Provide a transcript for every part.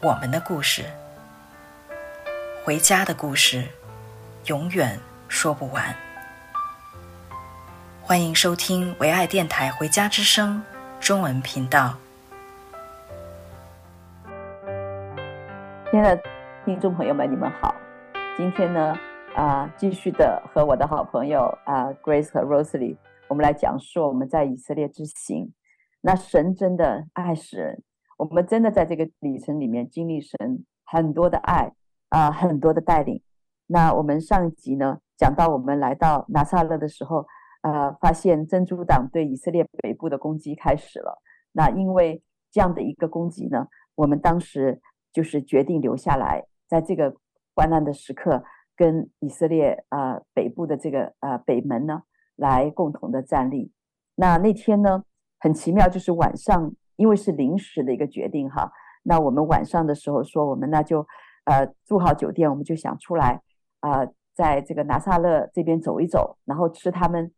我们的故事，回家的故事。永远说不完。欢迎收听唯爱电台《回家之声》中文频道。亲爱的听众朋友们，你们好。今天呢，啊、继续的和我的好朋友啊、Grace 和 Rosalie，我们来讲述我们在以色列之行。那神真的爱世人，我们真的在这个旅程里面经历神很多的爱啊、很多的带领。那我们上一集呢，讲到我们来到拿撒勒的时候，呃，发现真主党对以色列北部的攻击开始了。那因为这样的一个攻击呢，我们当时就是决定留下来，在这个患难的时刻，跟以色列呃北部的这个呃北门呢，来共同的站立。那那天呢，很奇妙，就是晚上，因为是临时的一个决定哈。那我们晚上的时候说，我们那就呃住好酒店，我们就想出来。啊、呃，在这个拿撒勒这边走一走，然后吃他们，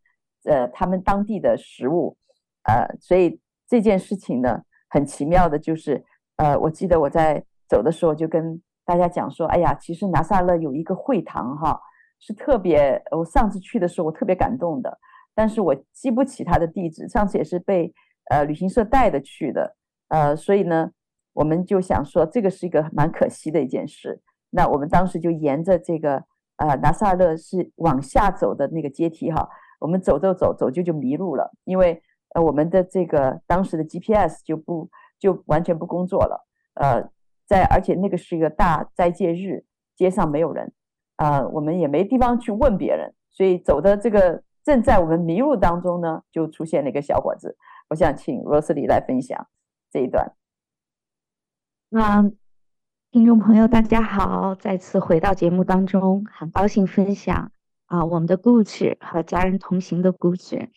呃，他们当地的食物，呃，所以这件事情呢，很奇妙的就是，呃，我记得我在走的时候就跟大家讲说，哎呀，其实拿撒勒有一个会堂哈，是特别，我上次去的时候我特别感动的，但是我记不起他的地址，上次也是被呃旅行社带的去的，呃，所以呢，我们就想说这个是一个蛮可惜的一件事，那我们当时就沿着这个。呃，拿撒勒是往下走的那个阶梯哈，我们走走走走就就迷路了，因为呃我们的这个当时的 GPS 就不就完全不工作了，呃，在而且那个是一个大斋戒日，街上没有人，呃，我们也没地方去问别人，所以走的这个正在我们迷路当中呢，就出现了一个小伙子，我想请 Rosalie 来分享这一段。嗯。听众朋友，大家好！再次回到节目当中，很高兴分享啊我们的故事和家人同行的故事。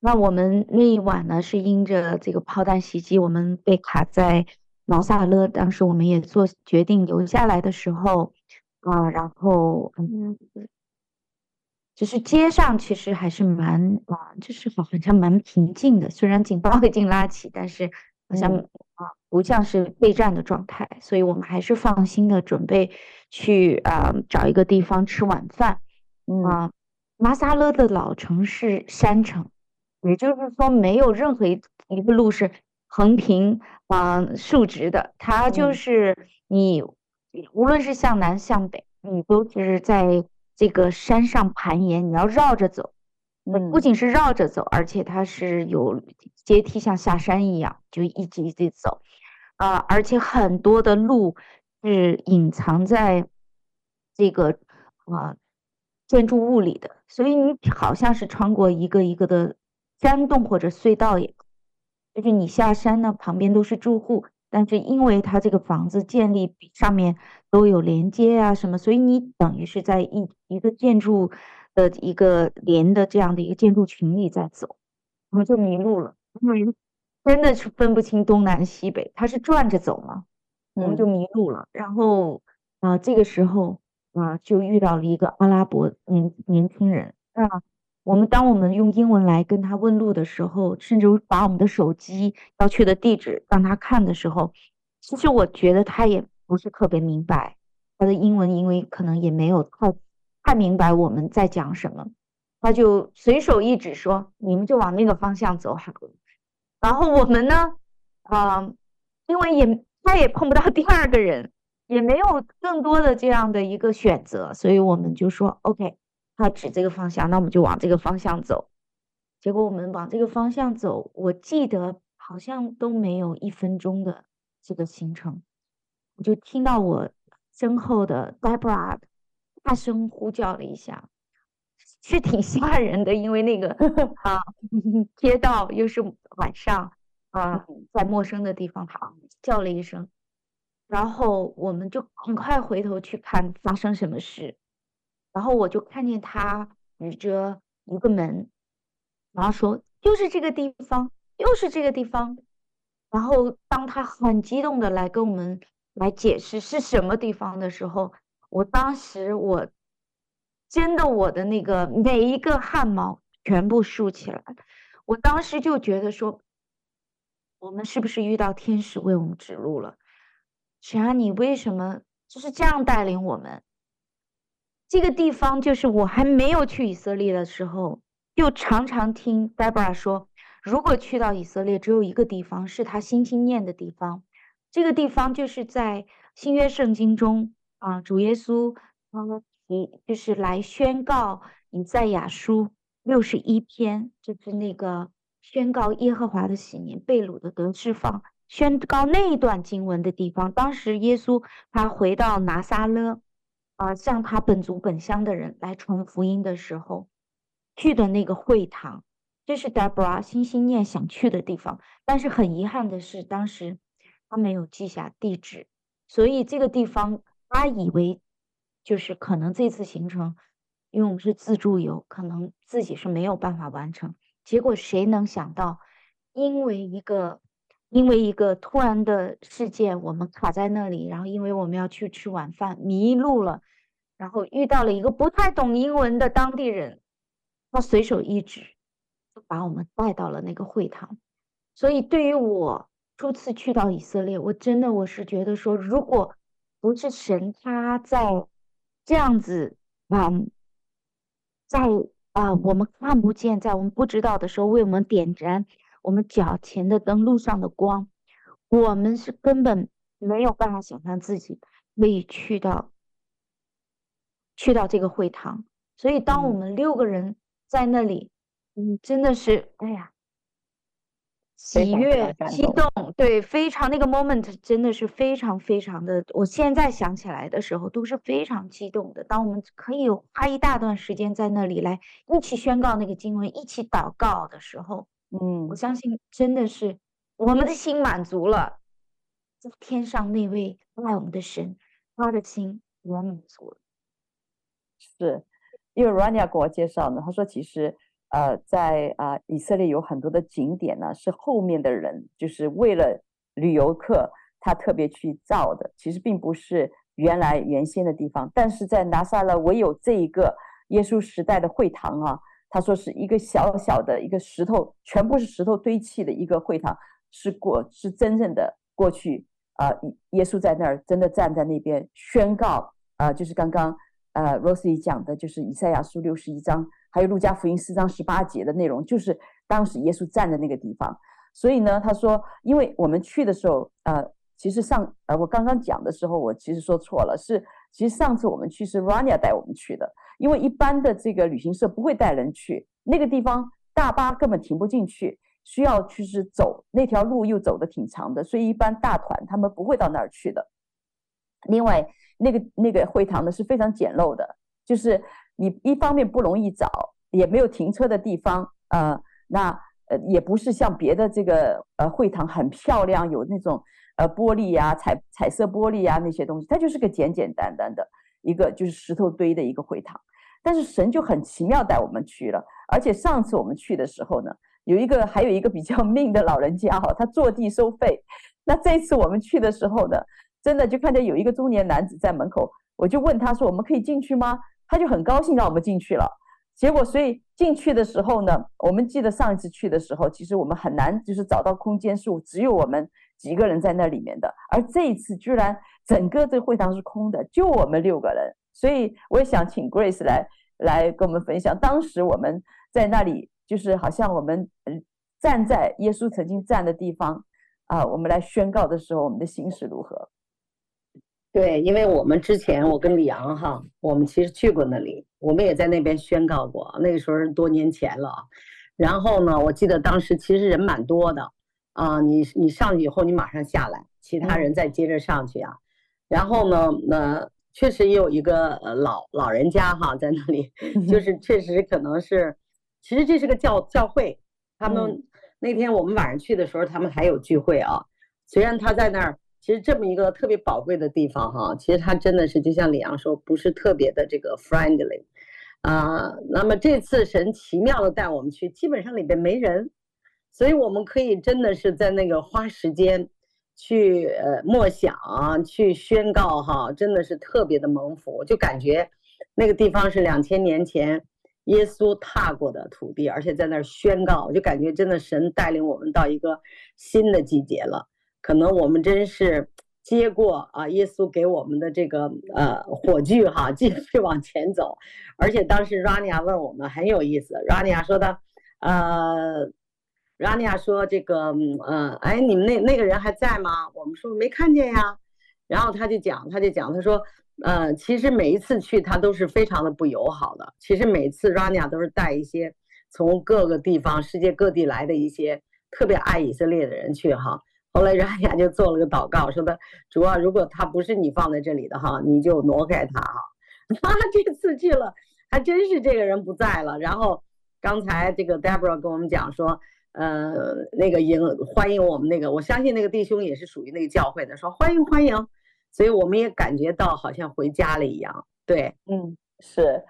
那我们那一晚呢，是因着这个炮弹袭击，我们被卡在拿撒勒。当时我们也做决定留下来的时候啊，然后嗯，就是街上其实还是蛮啊，就是好像蛮平静的，虽然警报已经拉起，但是好像。嗯。啊，不像是备战的状态，所以我们还是放心的准备去啊、呃、找一个地方吃晚饭。嗯、啊，马萨勒的老城是山城，也就是说没有任何一一个路是横平啊竖直的，它就是你、嗯、无论是向南向北，你都是在这个山上盘岩，你要绕着走。不仅是绕着走，而且它是有阶梯，像下山一样，就一级一级走，啊、呃，而且很多的路是隐藏在这个啊、呃、建筑物里的，所以你好像是穿过一个一个的山洞或者隧道也，就是你下山呢，旁边都是住户，但是因为它这个房子建立上面都有连接啊什么，所以你等于是在一一个建筑。的一个连的这样的一个建筑群里在走，我们就迷路了，因为真的是分不清东南西北，它是转着走嘛，我们就迷路了。然后啊、呃，这个时候啊，就遇到了一个阿拉伯年年轻人啊。我们当我们用英文来跟他问路的时候，甚至把我们的手机要去的地址让他看的时候，其实我觉得他也不是特别明白他的英文，因为可能也没有太。太明白我们在讲什么，他就随手一指说：“你们就往那个方向走好了。”然后我们呢，啊、因为也他也碰不到第二个人，也没有更多的这样的一个选择，所以我们就说：“OK，他指这个方向，那我们就往这个方向走。”结果我们往这个方向走，我记得好像都没有一分钟的这个行程，我就听到我身后的 Deborah。大声呼叫了一下，是挺吓人的，因为那个 啊，街道又是晚上啊，在陌生的地方，好叫了一声，然后我们就很快回头去看发生什么事，然后我就看见他举着一个门，然后说：“就是这个地方，又是这个地方。”然后当他很激动的来跟我们来解释是什么地方的时候，我当时我真的我的那个每一个汗毛全部竖起来，我当时就觉得说，我们是不是遇到天使为我们指路了？神啊，你为什么就是这样带领我们？这个地方就是我还没有去以色列的时候，就常常听 Deborah 说，如果去到以色列，只有一个地方是他心心念的地方。这个地方就是在新约圣经中啊，主耶稣他提就是来宣告以赛亚书六十一篇，就是那个宣告耶和华的喜年，被掳的得释放。宣告那一段经文的地方，当时耶稣他回到拿撒勒，啊，向他本族本乡的人来传福音的时候，去的那个会堂，这是 Deborah 心心念想去的地方。但是很遗憾的是，当时他没有记下地址，所以这个地方他以为就是可能这次行程，因为我们是自助游，可能自己是没有办法完成。结果谁能想到，因为一个。因为一个突然的事件，我们卡在那里，然后因为我们要去吃晚饭，迷路了，然后遇到了一个不太懂英文的当地人，他随手一指，就把我们带到了那个会堂。所以对于我初次去到以色列，我真的我是觉得说，如果不是神他在这样子，嗯，在啊、我们看不见，在我们不知道的时候为我们点燃。我们脚前的灯路上的光，我们是根本没有办法想象自己可以去到去到这个会堂。所以，当我们六个人在那里，嗯，真的是，哎呀，喜悦、激动，对，非常那个 moment 真的是非常非常的。我现在想起来的时候都是非常激动的。当我们可以花一大段时间在那里来一起宣告那个经文，一起祷告的时候。嗯，我相信真的是我们的心满足了，就天上那位爱我们的神，他的心也满足了。是，因为 Rania 给我介绍呢，他说其实呃，在啊、呃、以色列有很多的景点呢，是后面的人就是为了旅游客他特别去造的，其实并不是原来原先的地方，但是在拿撒勒唯有这一个耶稣时代的会堂啊。他说是一个小小的一个石头，全部是石头堆砌的一个会堂，是过是真正的过去啊、呃，耶稣在那儿真的站在那边宣告啊、就是刚刚呃 r o s e 讲的，就是以赛亚书六十一章，还有路加福音四章十八节的内容，就是当时耶稣站在那个地方。所以呢，他说，因为我们去的时候，呃，其实上呃我刚刚讲的时候，我其实说错了，是其实上次我们去是 Rania 带我们去的。因为一般的这个旅行社不会带人去那个地方，大巴根本停不进去，需要去是走那条路又走得挺长的，所以一般大团他们不会到那儿去的。另外，那个那个会堂呢是非常简陋的，就是你一方面不容易找，也没有停车的地方，呃，那呃也不是像别的这个呃会堂很漂亮，有那种呃玻璃呀、彩彩色玻璃呀那些东西，它就是个简简单单的。一个就是石头堆的一个会堂，但是神就很奇妙带我们去了，而且上次我们去的时候呢，有一个还有一个比较 命的老人家哈，他坐地收费。那这次我们去的时候呢，真的就看见有一个中年男子在门口，我就问他说：“我们可以进去吗？”他就很高兴让我们进去了。结果所以进去的时候呢，我们记得上一次去的时候，其实我们很难就是找到空间数，只有我们几个人在那里面的，而这一次居然。整个这个会堂是空的，就我们六个人，所以我也想请 Grace 来来跟我们分享，当时我们在那里，就是好像我们站在耶稣曾经站的地方啊，我们来宣告的时候，我们的心是如何？对，因为我们之前我跟李阳哈，我们其实去过那里，我们也在那边宣告过，那个时候是多年前了。然后呢，我记得当时其实人蛮多的啊，你你上去以后，你马上下来，其他人再接着上去啊。嗯然后呢，那确实也有一个呃老老人家哈在那里，就是确实可能是，其实这是个教教会，他们那天我们晚上去的时候，他们还有聚会啊。虽然他在那儿，其实这么一个特别宝贵的地方哈，其实他真的是就像李阳说，不是特别的这个 friendly 啊。那么这次神奇妙的带我们去，基本上里边没人，所以我们可以真的是在那个花时间去呃默想、去宣告哈，真的是特别的蒙福，就感觉那个地方是两千年前耶稣踏过的土地，而且在那儿宣告，我就感觉真的神带领我们到一个新的季节了。可能我们真是接过啊，耶稣给我们的这个呃火炬哈，继续往前走。而且当时 Rania 问我们很有意思，Rania 说的，呃，Rania 说这个呃，哎，你们那那个人还在吗？我们说没看见呀。然后他就讲，他就讲，他说，呃，其实每一次去他都是非常的不友好的。其实每次 Rania 都是带一些从各个地方、世界各地来的一些特别爱以色列的人去哈。后来让雅就做了个祷告，说的主啊，如果他不是你放在这里的哈，你就挪开他哈。他这次去了，还真是这个人不在了。然后刚才这个 Deborah 跟我们讲说，呃，那个迎欢迎我们那个，我相信那个弟兄也是属于那个教会的，说欢迎欢迎。所以我们也感觉到好像回家了一样。对，嗯，是。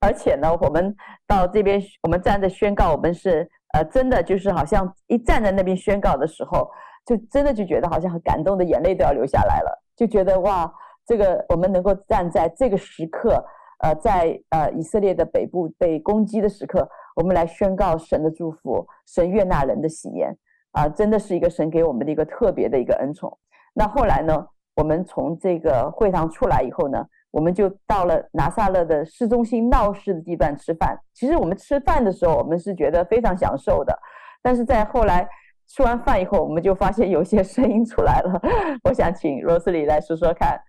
而且呢，我们到这边，我们站着宣告，我们是呃，真的就是好像一站在那边宣告的时候。就真的就觉得好像很感动的眼泪都要流下来了，就觉得哇，这个我们能够站在这个时刻，呃，在呃以色列的北部被攻击的时刻，我们来宣告神的祝福，神悦纳人的喜宴，啊，真的是一个神给我们的一个特别的一个恩宠。那后来呢，我们从这个会堂出来以后呢，我们就到了拿撒勒的市中心闹市的地段吃饭。其实我们吃饭的时候，我们是觉得非常享受的，但是在后来。吃完饭以后，我们就发现有些声音出来了。我想请罗斯里来说说看，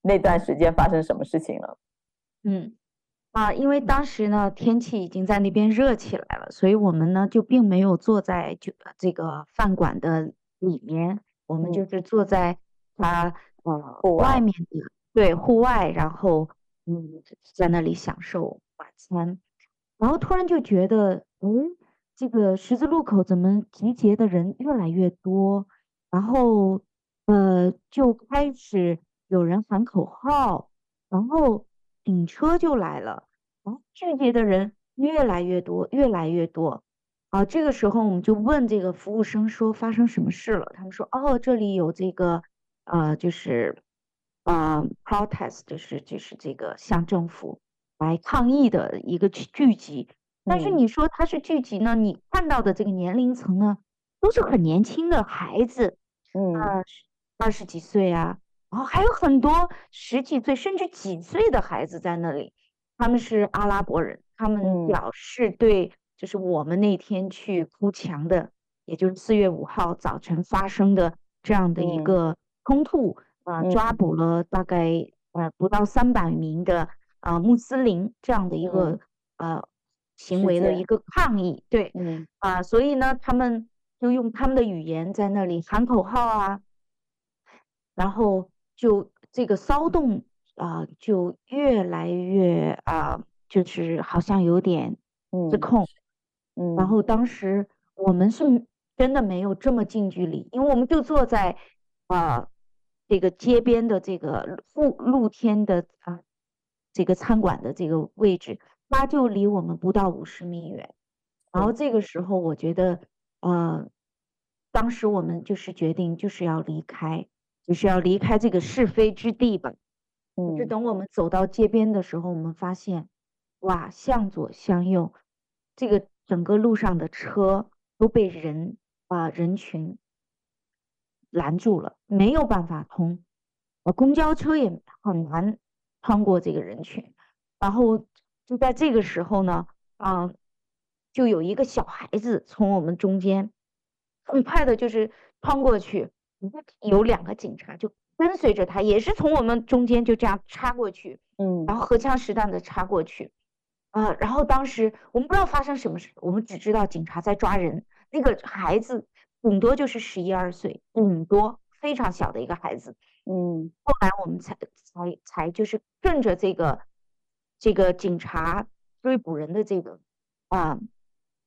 那段时间发生什么事情了？嗯，啊，因为当时呢，天气已经在那边热起来了，所以我们呢就并没有坐在就这个饭馆的里面，我们就是坐在它呃外面的对户外，然后嗯在那里享受晚餐，然后突然就觉得嗯。这个十字路口怎么集结的人越来越多？然后，呃，就开始有人喊口号，然后警车就来了，然后聚集的人越来越多，越来越多。啊，这个时候我们就问这个服务生说发生什么事了？他们说哦，这里有这个，呃，就是，呃，protest，就是就是这个向政府来抗议的一个聚集。但是你说他是聚集呢？你看到的这个年龄层呢，都是很年轻的孩子，嗯，二十二十几岁啊，然后还有很多十几岁甚至几岁的孩子在那里。他们是阿拉伯人，他们表示对，就是我们那天去哭墙的，也就是四月五号早晨发生的这样的一个冲突啊，抓捕了大概呃不到三百名的啊穆斯林这样的一个呃。行为的一个抗议，对，嗯啊，所以呢，他们就用他们的语言在那里喊口号啊，然后就这个骚动啊，就越来越啊，就是好像有点失控，嗯，然后当时我们是真的没有这么近距离，因为我们就坐在啊这个街边的这个露露天的啊这个餐馆的这个位置。他就离我们不到五十米远，然后这个时候我觉得，呃，当时我们就是决定就是要离开，就是要离开这个是非之地吧。嗯，就等我们走到街边的时候，我们发现，哇，向左向右，这个整个路上的车都被人啊、呃、人群拦住了，没有办法通，呃，公交车也很难穿过这个人群，然后。就在这个时候呢，啊、呃，就有一个小孩子从我们中间很快的，就是穿过去，有两个警察就跟随着他，也是从我们中间就这样插过去，嗯，然后荷枪实弹的插过去，啊、呃，然后当时我们不知道发生什么事，我们只知道警察在抓人，那个孩子顶多就是十一二岁，顶多非常小的一个孩子，嗯，后来我们才才才就是顺着这个。这个警察追捕人的这个啊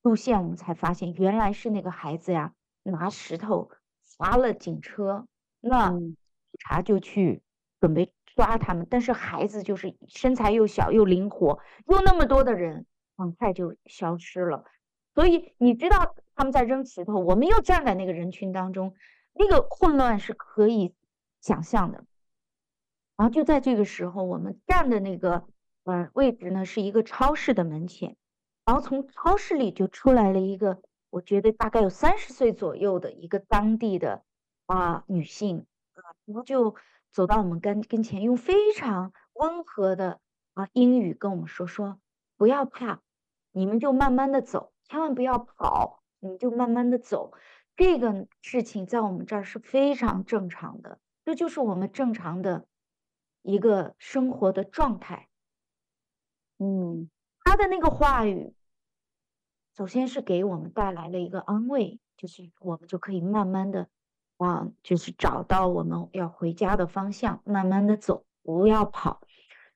路线，我们才发现原来是那个孩子呀，拿石头砸了警车。那警察就去准备抓他们，但是孩子就是身材又小又灵活，又那么多的人，很快就消失了。所以你知道他们在扔石头，我们又站在那个人群当中，那个混乱是可以想象的。然后就在这个时候，我们站的那个呃位置呢，是一个超市的门前，然后从超市里就出来了一个，我觉得大概有三十岁左右的一个当地的啊女性啊，然后就走到我们跟跟前，用非常温和的啊英语跟我们说说，不要怕，你们就慢慢的走。千万不要跑，你就慢慢的走。这个事情在我们这儿是非常正常的，这就是我们正常的一个生活的状态。嗯，他的那个话语，首先是给我们带来了一个安慰，就是我们就可以慢慢的啊，就是找到我们要回家的方向，慢慢的走，不要跑，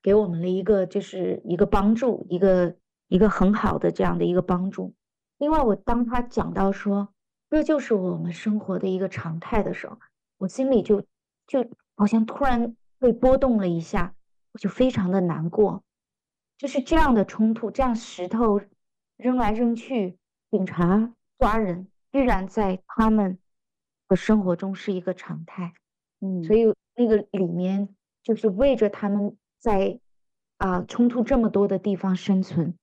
给我们了一个就是一个帮助，一个一个很好的这样的一个帮助。另外，我当他讲到说，这就是我们生活的一个常态的时候，我心里就就好像突然被波动了一下，我就非常的难过。就是这样的冲突，这样石头扔来扔去，警察抓人，依然在他们的生活中是一个常态。嗯，所以那个里面就是为着他们在啊冲突这么多的地方生存，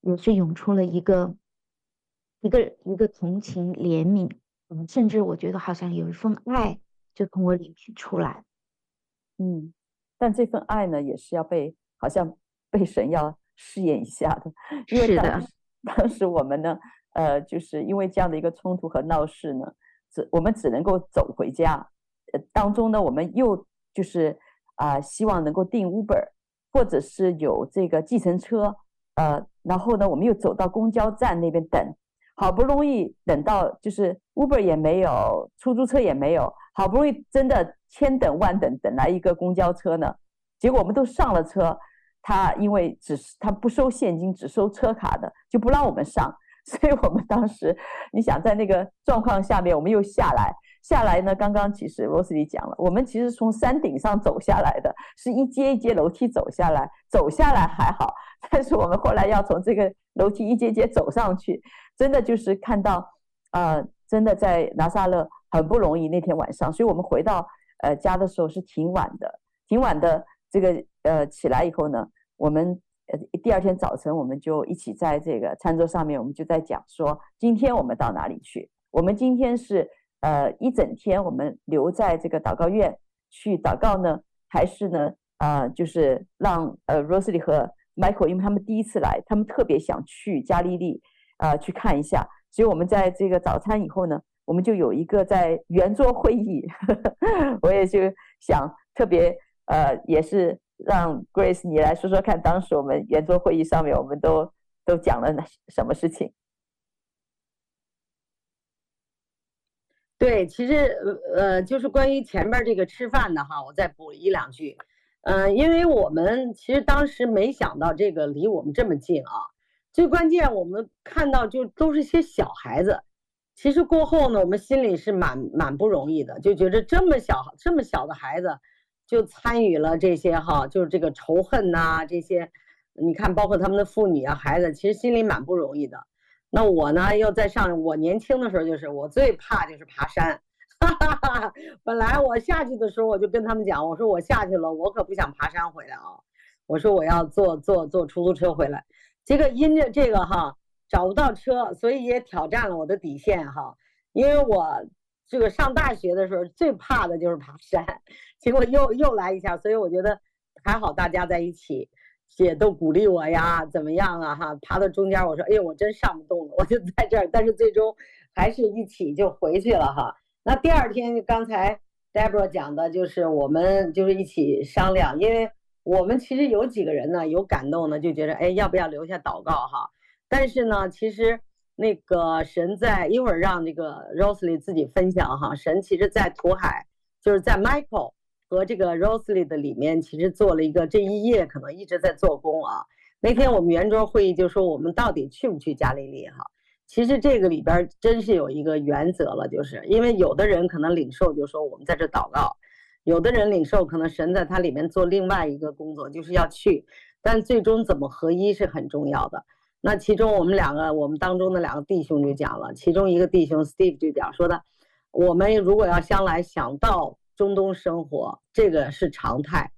也是涌出了一个。一个一个同情、怜悯，嗯，甚至我觉得好像有一份爱就从我里面出来，嗯，但这份爱呢，也是要被好像被神要试验一下的，因为当时，当时我们呢，呃，就是因为这样的一个冲突和闹事呢，只我们只能够走回家，呃，当中呢，我们又就是啊，希望能够订 Uber，或者是有这个计程车，呃，然后呢，我们又走到公交站那边等。好不容易等到，就是 Uber 也没有，出租车也没有，好不容易真的千等万等等来一个公交车呢，结果我们都上了车，他因为只是他不收现金，只收车卡的，就不让我们上，所以我们当时你想在那个状况下面，我们又下来，下来呢，刚刚其实罗斯里讲了，我们其实从山顶上走下来的，是一阶一阶楼梯走下来，走下来还好，但是我们后来要从这个楼梯一阶阶走上去。真的就是看到，呃，真的在拿撒勒很不容易那天晚上，所以我们回到呃家的时候是挺晚的，挺晚的。这个呃起来以后呢，我们呃第二天早晨我们就一起在这个餐桌上面，我们就在讲说，今天我们到哪里去？我们今天是呃一整天我们留在这个祷告院去祷告呢，还是呢啊、呃、就是让呃 Rosely 和 Michael，因为他们第一次来，他们特别想去加利利。啊、呃，去看一下。所以，我们在这个早餐以后呢，我们就有一个在圆桌会议。呵 呵我也就想特别呃，也是让 Grace 你来说说看，当时我们圆桌会议上面，我们都都讲了哪什么事情？对，其实呃，就是关于前面这个吃饭的哈，我再补一两句。嗯、呃，因为我们其实当时没想到这个离我们这么近啊。最关键，我们看到就都是些小孩子。其实过后呢，我们心里是蛮蛮不容易的，就觉得这么小这么小的孩子就参与了这些哈，就是这个仇恨呐、这些，你看，包括他们的妇女啊、孩子，其实心里蛮不容易的。那我呢，又在上，我年轻的时候就是我最怕就是爬山，哈哈哈。本来我下去的时候，我就跟他们讲，我说我下去了，我可不想爬山回来啊，我说我要坐坐坐出租车回来。这个因着这个哈找不到车，所以也挑战了我的底线哈。因为我这个上大学的时候最怕的就是爬山，结果又又来一下，所以我觉得还好大家在一起也都鼓励我呀，怎么样啊哈？爬到中间我说哎呦我真上不动了，我就在这儿，但是最终还是一起就回去了哈。那第二天刚才 Deborah 讲的就是我们就是一起商量，因为。我们其实有几个人呢，有感动呢，就觉得哎，要不要留下祷告哈？但是呢，其实那个神在一会儿让那个 Rosalie 自己分享哈。神其实，在土海，就是在 Michael 和这个 Rosalie 的里面，其实做了一个这一夜可能一直在做工啊。那天我们圆桌会议就说，我们到底去不去加利利哈？其实这个里边真是有一个原则了，就是因为有的人可能领受就说我们在这祷告。有的人领受可能神在他里面做另外一个工作，就是要去，但最终怎么合一是很重要的。那其中我们两个，我们当中的两个弟兄就讲了，其中一个弟兄 Steve 就讲说的，我们如果要将来想到中东生活，这个是常态，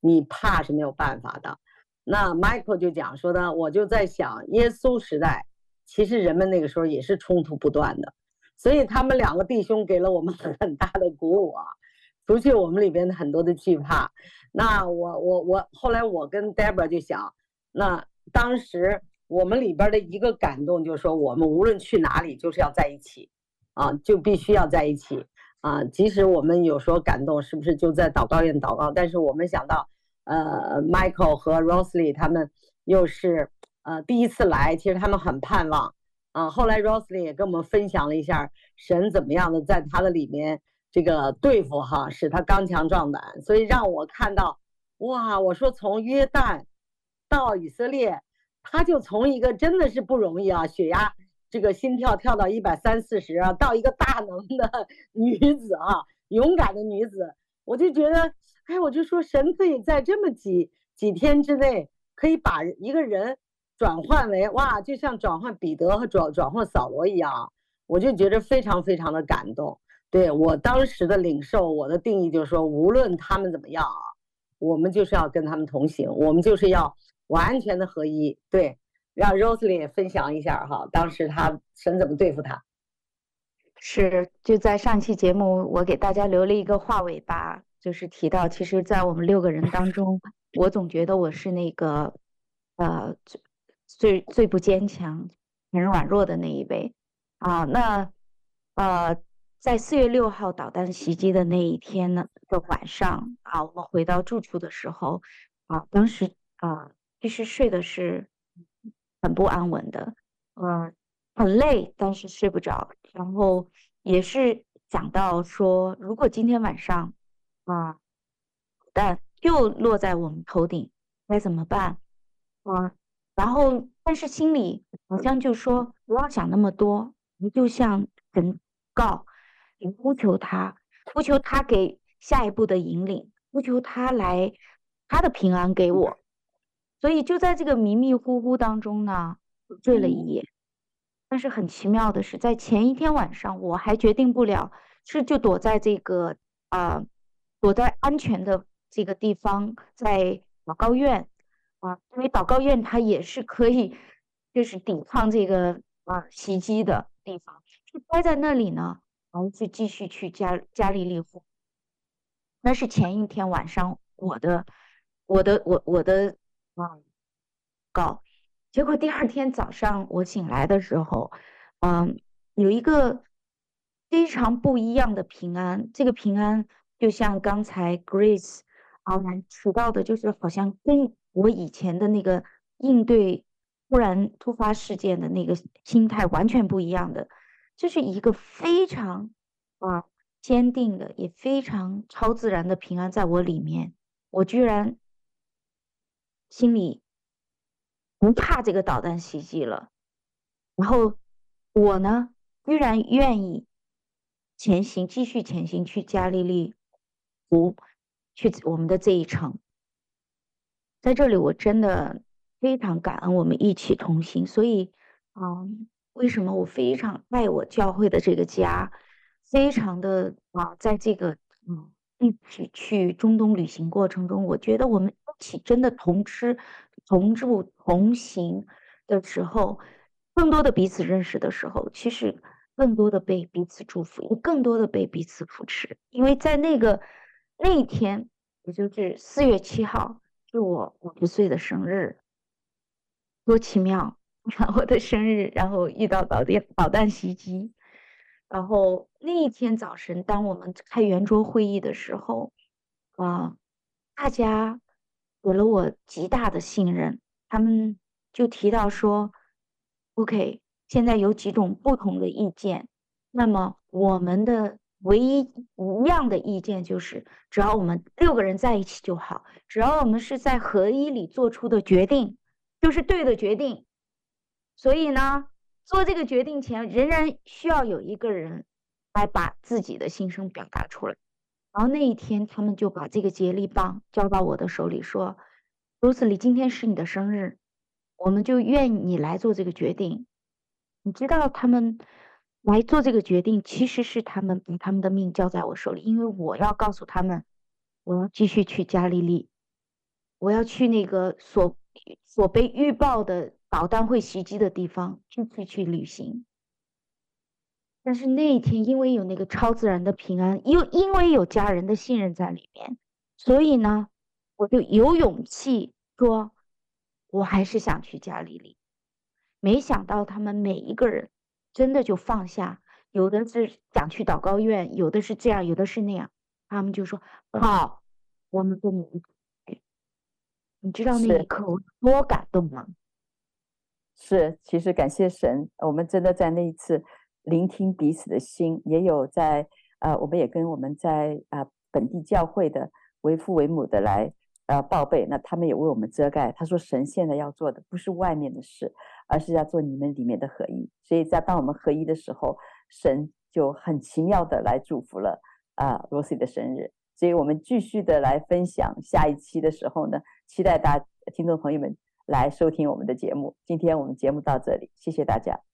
你怕是没有办法的。那 Michael 就讲说的，我就在想，耶稣时代其实人们那个时候也是冲突不断的，所以他们两个弟兄给了我们 很大的鼓舞啊。除去我们里边的很多的惧怕，那我我我后来我跟 Deborah 就想，那当时我们里边的一个感动就是说，我们无论去哪里就是要在一起，啊，就必须要在一起啊。即使我们有时候感动，是不是就在祷告院祷告？但是我们想到，呃，Michael 和 Rosalie 他们又是呃第一次来，其实他们很盼望啊。后来 Rosalie 也跟我们分享了一下神怎么样的在他的里面。这个对付哈，使他刚强壮胆，所以让我看到，哇！我说从约旦到以色列，他就从一个真的是不容易啊，血压这个心跳跳到一百三四十啊，到一个大能的 女子啊，勇敢的女子，我就觉得，哎，我就说神可以在这么几几天之内，可以把一个人转换为哇，就像转换彼得和转转换扫罗一样，我就觉得非常非常的感动。对我当时的领受，我的定义就是说，无论他们怎么样啊，我们就是要跟他们同行，我们就是要完全的合一。对，让 Rosalie 分享一下哈，当时他神怎么对付他？是就在上期节目，我给大家留了一个话尾巴，就是提到，其实，在我们六个人当中，我总觉得我是那个呃最最最不坚强、很软弱的那一位啊。那呃。在四月六号导弹袭击的那一天呢的晚上啊，我们回到住处的时候啊，当时啊，其实睡的是很不安稳的，嗯，很累，但是睡不着。然后也是想到说，如果今天晚上啊，但又落在我们头顶，该怎么办？啊，然后但是心里好像就说不要想那么多，你就像神告。你呼求他，呼求他给下一步的引领，呼求他来他的平安给我。所以就在这个迷迷糊糊当中呢，醉了一夜。但是很奇妙的是，在前一天晚上，我还决定不了是就躲在这个啊、呃，躲在安全的这个地方，在祷告院啊，因为祷告院它也是可以就是抵抗这个啊袭击的地方，就待在那里呢。然后就继续去加加利利湖，那是前一天晚上我的我的我我的嗯告，结果第二天早上我醒来的时候，嗯，有一个非常不一样的平安。这个平安就像刚才 Grace 啊提到的，就是好像跟我以前的那个应对突然突发事件的那个心态完全不一样的。这是一个非常啊坚定的，也非常超自然的平安在我里面。我居然心里不怕这个导弹袭击了，然后我呢，居然愿意前行，继续前行去加利利湖，去我们的这一程。在这里，我真的非常感恩我们一起同行，所以，嗯。为什么我非常爱我教会的这个家，非常的啊，在这个嗯一起去中东旅行过程中，我觉得我们起真的同吃、同住、同行的时候，更多的彼此认识的时候，其实更多的被彼此祝福，也更多的被彼此扶持。因为在那个那一天，也就是四月七号，是我五十岁的生日，多奇妙！我的生日，然后遇到导电导弹袭击，然后那一天早晨，当我们开圆桌会议的时候，啊，大家给了我极大的信任，他们就提到说，OK，现在有几种不同的意见，那么我们的唯一一样的意见就是，只要我们六个人在一起就好，只要我们是在合一里做出的决定，就是对的决定。所以呢，做这个决定前，仍然需要有一个人来把自己的心声表达出来。然后那一天，他们就把这个接力棒交到我的手里，说：“Rosely，今天是你的生日，我们就愿你来做这个决定。”你知道，他们来做这个决定，其实是他们把他们的命交在我手里，因为我要告诉他们，我要继续去加利利，我要去那个所所被预报的导弹会袭击的地方，继续去旅行。但是那一天，因为有那个超自然的平安，又因为有家人的信任在里面，所以呢，我就有勇气说，我还是想去加利利。没想到他们每一个人真的就放下，有的是想去祷告院，有的是这样，有的是那样，他们就说好，我们跟你一起去。你知道那一刻我多感动吗？是，其实感谢神，我们真的在那一次。聆听彼此的心，也有在呃，我们也跟我们在啊、呃、本地教会的为父为母的来呃报备，那他们也为我们遮盖。他说，神现在要做的不是外面的事，而是要做你们里面的合一。所以在当我们合一的时候，神就很奇妙的来祝福了啊、呃、Rosie 的生日。所以我们继续的来分享下一期的时候呢，期待大家听众朋友们来收听我们的节目。今天我们节目到这里，谢谢大家。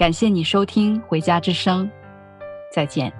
感谢你收听《回家之声》，再见。